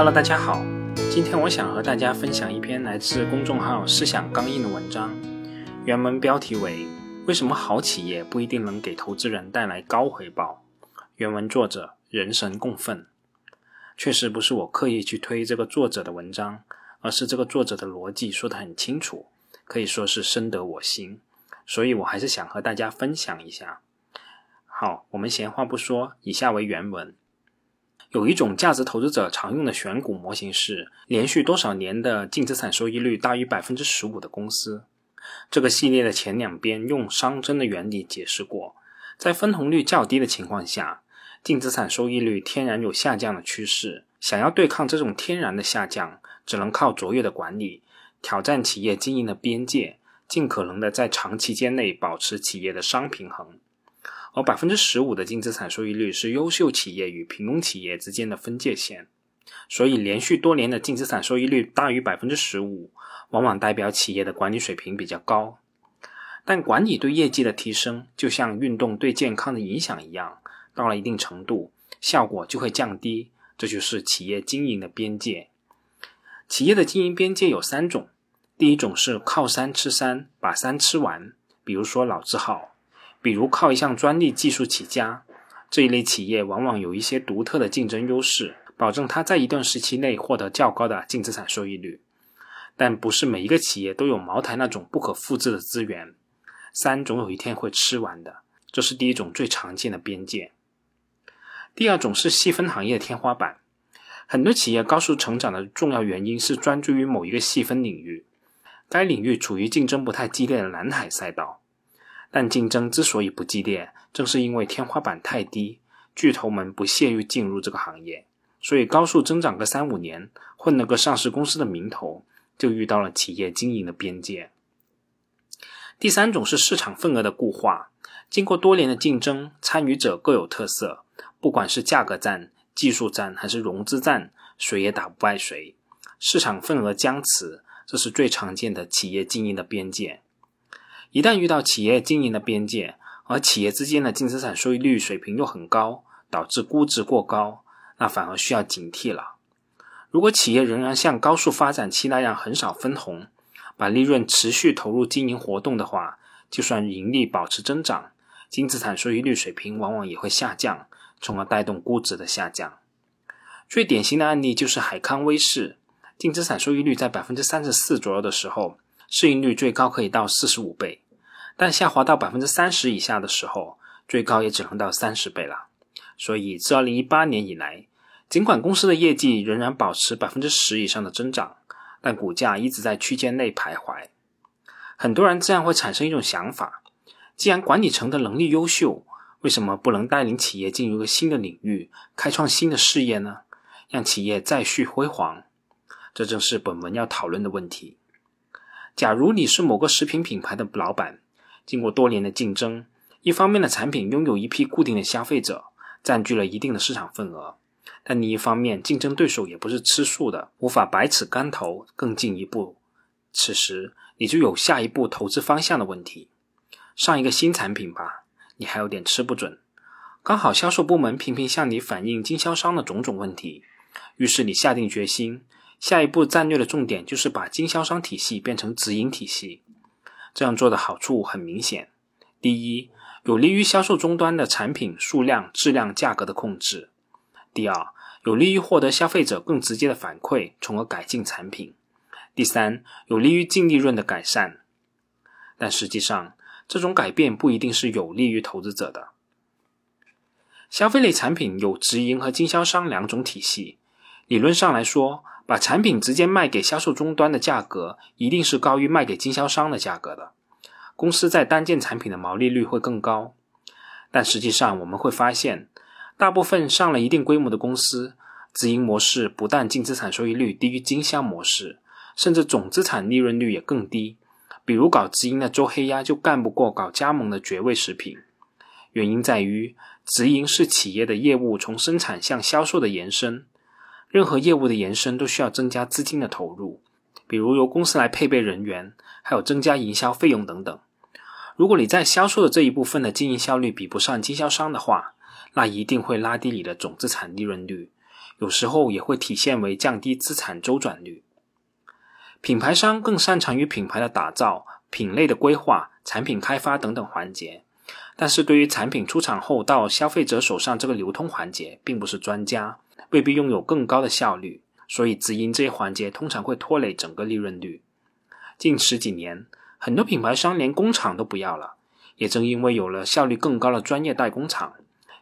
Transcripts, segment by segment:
Hello，大家好，今天我想和大家分享一篇来自公众号“思想刚硬”的文章，原文标题为《为什么好企业不一定能给投资人带来高回报》。原文作者人神共愤，确实不是我刻意去推这个作者的文章，而是这个作者的逻辑说得很清楚，可以说是深得我心，所以我还是想和大家分享一下。好，我们闲话不说，以下为原文。有一种价值投资者常用的选股模型是连续多少年的净资产收益率大于百分之十五的公司。这个系列的前两边用熵增的原理解释过，在分红率较低的情况下，净资产收益率天然有下降的趋势。想要对抗这种天然的下降，只能靠卓越的管理，挑战企业经营的边界，尽可能的在长期间内保持企业的熵平衡。而百分之十五的净资产收益率是优秀企业与平庸企业之间的分界线，所以连续多年的净资产收益率大于百分之十五，往往代表企业的管理水平比较高。但管理对业绩的提升，就像运动对健康的影响一样，到了一定程度，效果就会降低。这就是企业经营的边界。企业的经营边界有三种，第一种是靠山吃山，把山吃完，比如说老字号。比如靠一项专利技术起家，这一类企业往往有一些独特的竞争优势，保证它在一段时期内获得较高的净资产收益率。但不是每一个企业都有茅台那种不可复制的资源，三总有一天会吃完的。这是第一种最常见的边界。第二种是细分行业的天花板。很多企业高速成长的重要原因是专注于某一个细分领域，该领域处于竞争不太激烈的蓝海赛道。但竞争之所以不激烈，正是因为天花板太低，巨头们不屑于进入这个行业，所以高速增长个三五年，混了个上市公司的名头，就遇到了企业经营的边界。第三种是市场份额的固化，经过多年的竞争，参与者各有特色，不管是价格战、技术战还是融资战，谁也打不败谁，市场份额僵持，这是最常见的企业经营的边界。一旦遇到企业经营的边界，而企业之间的净资产收益率水平又很高，导致估值过高，那反而需要警惕了。如果企业仍然像高速发展期那样很少分红，把利润持续投入经营活动的话，就算盈利保持增长，净资产收益率水平往往也会下降，从而带动估值的下降。最典型的案例就是海康威视，净资产收益率在百分之三十四左右的时候。市盈率最高可以到四十五倍，但下滑到百分之三十以下的时候，最高也只能到三十倍了。所以，自二零一八年以来，尽管公司的业绩仍然保持百分之十以上的增长，但股价一直在区间内徘徊。很多人这样会产生一种想法：既然管理层的能力优秀，为什么不能带领企业进入一个新的领域，开创新的事业呢？让企业再续辉煌？这正是本文要讨论的问题。假如你是某个食品品牌的老板，经过多年的竞争，一方面的产品拥有一批固定的消费者，占据了一定的市场份额，但另一方面，竞争对手也不是吃素的，无法百尺竿头更进一步。此时，你就有下一步投资方向的问题。上一个新产品吧，你还有点吃不准。刚好销售部门频频向你反映经销商的种种问题，于是你下定决心。下一步战略的重点就是把经销商体系变成直营体系。这样做的好处很明显：第一，有利于销售终端的产品数量、质量、价格的控制；第二，有利于获得消费者更直接的反馈，从而改进产品；第三，有利于净利润的改善。但实际上，这种改变不一定是有利于投资者的。消费类产品有直营和经销商两种体系，理论上来说。把产品直接卖给销售终端的价格，一定是高于卖给经销商的价格的。公司在单件产品的毛利率会更高。但实际上我们会发现，大部分上了一定规模的公司，直营模式不但净资产收益率低于经销模式，甚至总资产利润率也更低。比如搞直营的周黑鸭就干不过搞加盟的绝味食品。原因在于，直营是企业的业务从生产向销售的延伸。任何业务的延伸都需要增加资金的投入，比如由公司来配备人员，还有增加营销费用等等。如果你在销售的这一部分的经营效率比不上经销商的话，那一定会拉低你的总资产利润率，有时候也会体现为降低资产周转率。品牌商更擅长于品牌的打造、品类的规划、产品开发等等环节，但是对于产品出厂后到消费者手上这个流通环节，并不是专家，未必拥有更高的效率，所以直营这些环节通常会拖累整个利润率。近十几年，很多品牌商连工厂都不要了，也正因为有了效率更高的专业代工厂，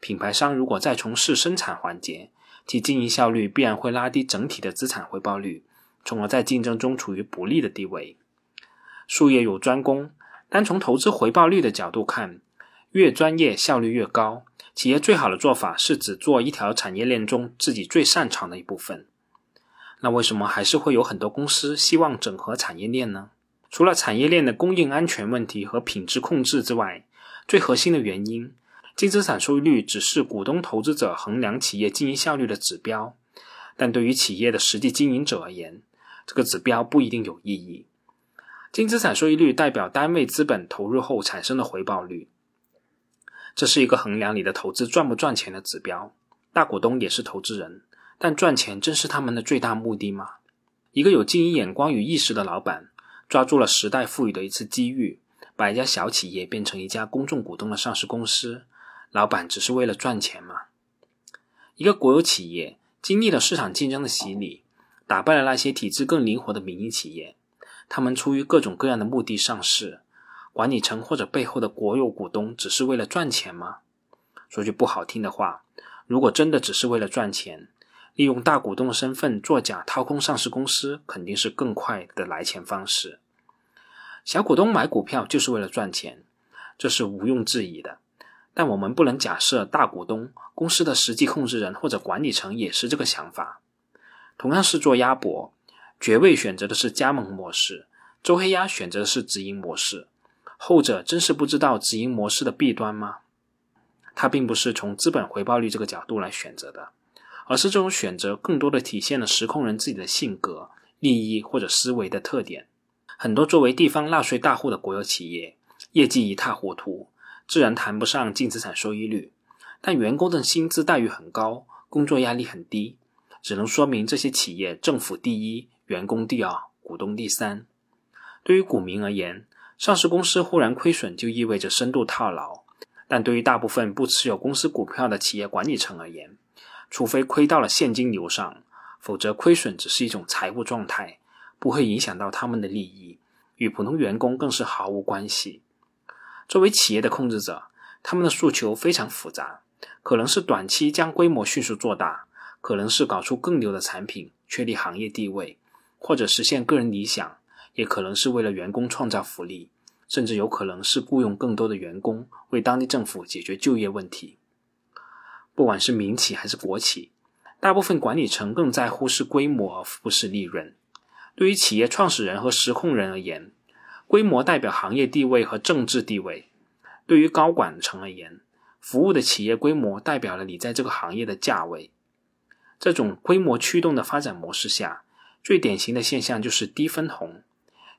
品牌商如果再从事生产环节，其经营效率必然会拉低整体的资产回报率。从而在竞争中处于不利的地位。术业有专攻，单从投资回报率的角度看，越专业效率越高。企业最好的做法是只做一条产业链中自己最擅长的一部分。那为什么还是会有很多公司希望整合产业链呢？除了产业链的供应安全问题和品质控制之外，最核心的原因，净资产收益率只是股东投资者衡量企业经营效率的指标，但对于企业的实际经营者而言，这个指标不一定有意义。净资产收益率代表单位资本投入后产生的回报率，这是一个衡量你的投资赚不赚钱的指标。大股东也是投资人，但赚钱真是他们的最大目的吗？一个有经营眼光与意识的老板，抓住了时代赋予的一次机遇，把一家小企业变成一家公众股东的上市公司。老板只是为了赚钱吗？一个国有企业经历了市场竞争的洗礼。打败了那些体制更灵活的民营企业，他们出于各种各样的目的上市，管理层或者背后的国有股东只是为了赚钱吗？说句不好听的话，如果真的只是为了赚钱，利用大股东的身份作假掏空上市公司，肯定是更快的来钱方式。小股东买股票就是为了赚钱，这是毋庸置疑的。但我们不能假设大股东公司的实际控制人或者管理层也是这个想法。同样是做鸭脖，绝味选择的是加盟模式，周黑鸭选择的是直营模式。后者真是不知道直营模式的弊端吗？它并不是从资本回报率这个角度来选择的，而是这种选择更多的体现了实控人自己的性格、利益或者思维的特点。很多作为地方纳税大户的国有企业，业绩一塌糊涂，自然谈不上净资产收益率，但员工的薪资待遇很高，工作压力很低。只能说明这些企业政府第一，员工第二，股东第三。对于股民而言，上市公司忽然亏损就意味着深度套牢；但对于大部分不持有公司股票的企业管理层而言，除非亏到了现金流上，否则亏损只是一种财务状态，不会影响到他们的利益，与普通员工更是毫无关系。作为企业的控制者，他们的诉求非常复杂，可能是短期将规模迅速做大。可能是搞出更牛的产品，确立行业地位，或者实现个人理想，也可能是为了员工创造福利，甚至有可能是雇佣更多的员工，为当地政府解决就业问题。不管是民企还是国企，大部分管理层更在乎是规模而不是利润。对于企业创始人和实控人而言，规模代表行业地位和政治地位；对于高管层而言，服务的企业规模代表了你在这个行业的价位。这种规模驱动的发展模式下，最典型的现象就是低分红。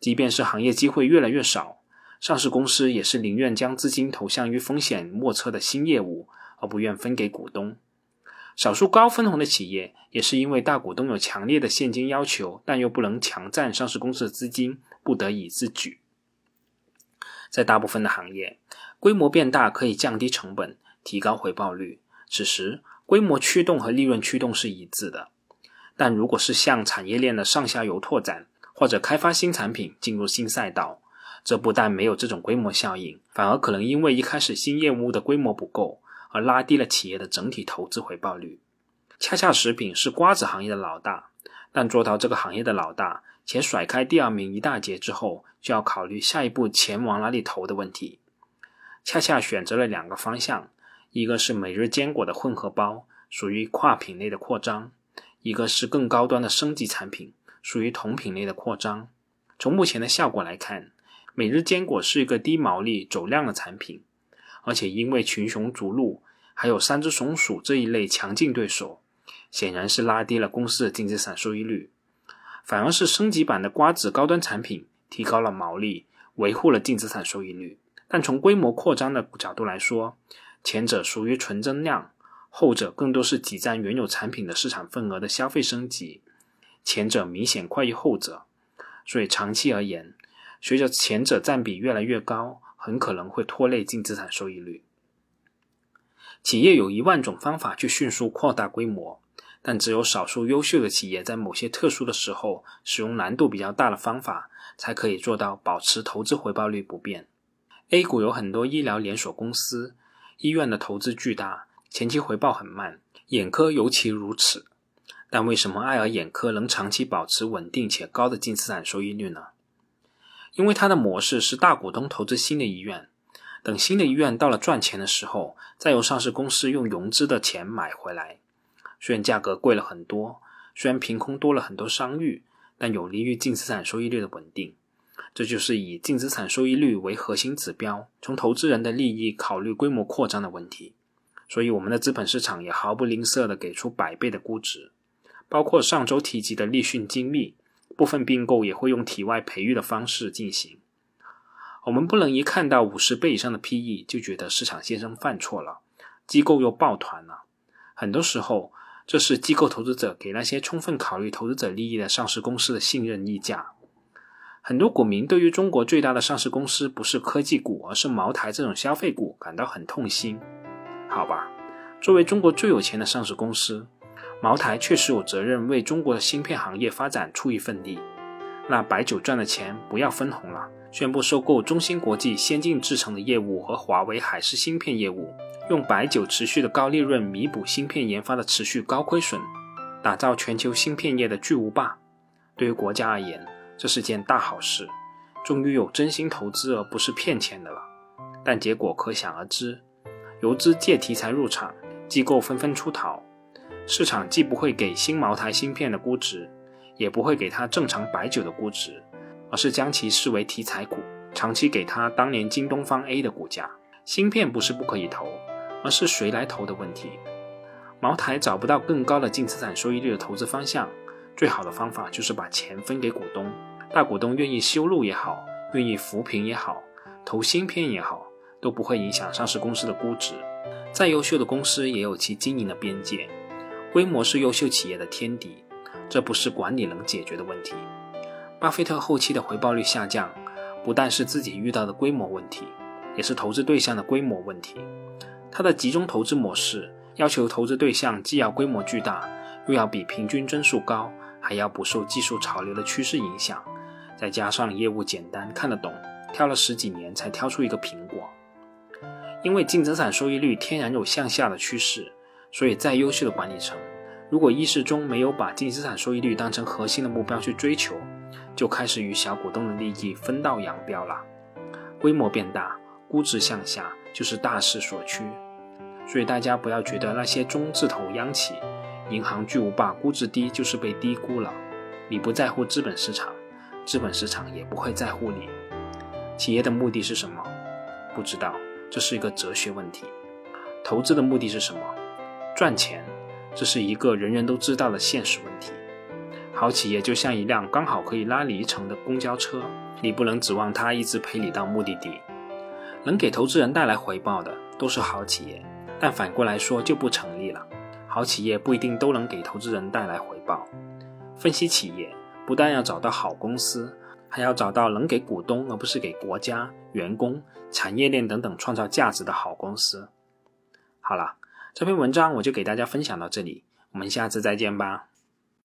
即便是行业机会越来越少，上市公司也是宁愿将资金投向于风险莫测的新业务，而不愿分给股东。少数高分红的企业，也是因为大股东有强烈的现金要求，但又不能强占上市公司的资金，不得已之举。在大部分的行业，规模变大可以降低成本，提高回报率。此时，规模驱动和利润驱动是一致的，但如果是向产业链的上下游拓展，或者开发新产品、进入新赛道，这不但没有这种规模效应，反而可能因为一开始新业务的规模不够，而拉低了企业的整体投资回报率。恰恰食品是瓜子行业的老大，但做到这个行业的老大，且甩开第二名一大截之后，就要考虑下一步钱往哪里投的问题。恰恰选择了两个方向。一个是每日坚果的混合包，属于跨品类的扩张；一个是更高端的升级产品，属于同品类的扩张。从目前的效果来看，每日坚果是一个低毛利走量的产品，而且因为群雄逐鹿，还有三只松鼠这一类强劲对手，显然是拉低了公司的净资产收益率。反而是升级版的瓜子高端产品提高了毛利，维护了净资产收益率。但从规模扩张的角度来说，前者属于纯增量，后者更多是挤占原有产品的市场份额的消费升级，前者明显快于后者。所以长期而言，随着前者占比越来越高，很可能会拖累净资产收益率。企业有一万种方法去迅速扩大规模，但只有少数优秀的企业在某些特殊的时候，使用难度比较大的方法，才可以做到保持投资回报率不变。A 股有很多医疗连锁公司，医院的投资巨大，前期回报很慢，眼科尤其如此。但为什么爱尔眼科能长期保持稳定且高的净资产收益率呢？因为它的模式是大股东投资新的医院，等新的医院到了赚钱的时候，再由上市公司用融资的钱买回来。虽然价格贵了很多，虽然凭空多了很多商誉，但有利于净资产收益率的稳定。这就是以净资产收益率为核心指标，从投资人的利益考虑规模扩张的问题。所以，我们的资本市场也毫不吝啬地给出百倍的估值。包括上周提及的立讯精密，部分并购也会用体外培育的方式进行。我们不能一看到五十倍以上的 PE 就觉得市场先生犯错了，机构又抱团了。很多时候，这是机构投资者给那些充分考虑投资者利益的上市公司的信任溢价。很多股民对于中国最大的上市公司不是科技股，而是茅台这种消费股感到很痛心。好吧，作为中国最有钱的上市公司。茅台确实有责任为中国的芯片行业发展出一份力。那白酒赚的钱不要分红了，宣布收购中芯国际先进制程的业务和华为海思芯片业务，用白酒持续的高利润弥补芯片研发的持续高亏损，打造全球芯片业的巨无霸。对于国家而言，这是件大好事，终于有真心投资而不是骗钱的了。但结果可想而知，游资借题材入场，机构纷纷出逃。市场既不会给新茅台芯片的估值，也不会给它正常白酒的估值，而是将其视为题材股，长期给它当年京东方 A 的股价。芯片不是不可以投，而是谁来投的问题。茅台找不到更高的净资产收益率的投资方向，最好的方法就是把钱分给股东。大股东愿意修路也好，愿意扶贫也好，投芯片也好，都不会影响上市公司的估值。再优秀的公司也有其经营的边界。规模是优秀企业的天敌，这不是管理能解决的问题。巴菲特后期的回报率下降，不但是自己遇到的规模问题，也是投资对象的规模问题。他的集中投资模式要求投资对象既要规模巨大，又要比平均增速高，还要不受技术潮流的趋势影响，再加上业务简单看得懂，挑了十几年才挑出一个苹果。因为净资产收益率天然有向下的趋势。所以，再优秀的管理层，如果意识中没有把净资产收益率当成核心的目标去追求，就开始与小股东的利益分道扬镳了。规模变大，估值向下，就是大势所趋。所以大家不要觉得那些中字头央企、银行巨无霸估值低就是被低估了。你不在乎资本市场，资本市场也不会在乎你。企业的目的是什么？不知道，这是一个哲学问题。投资的目的是什么？赚钱，这是一个人人都知道的现实问题。好企业就像一辆刚好可以拉里程的公交车，你不能指望它一直陪你到目的地。能给投资人带来回报的都是好企业，但反过来说就不成立了。好企业不一定都能给投资人带来回报。分析企业，不但要找到好公司，还要找到能给股东而不是给国家、员工、产业链等等创造价值的好公司。好了。这篇文章我就给大家分享到这里，我们下次再见吧。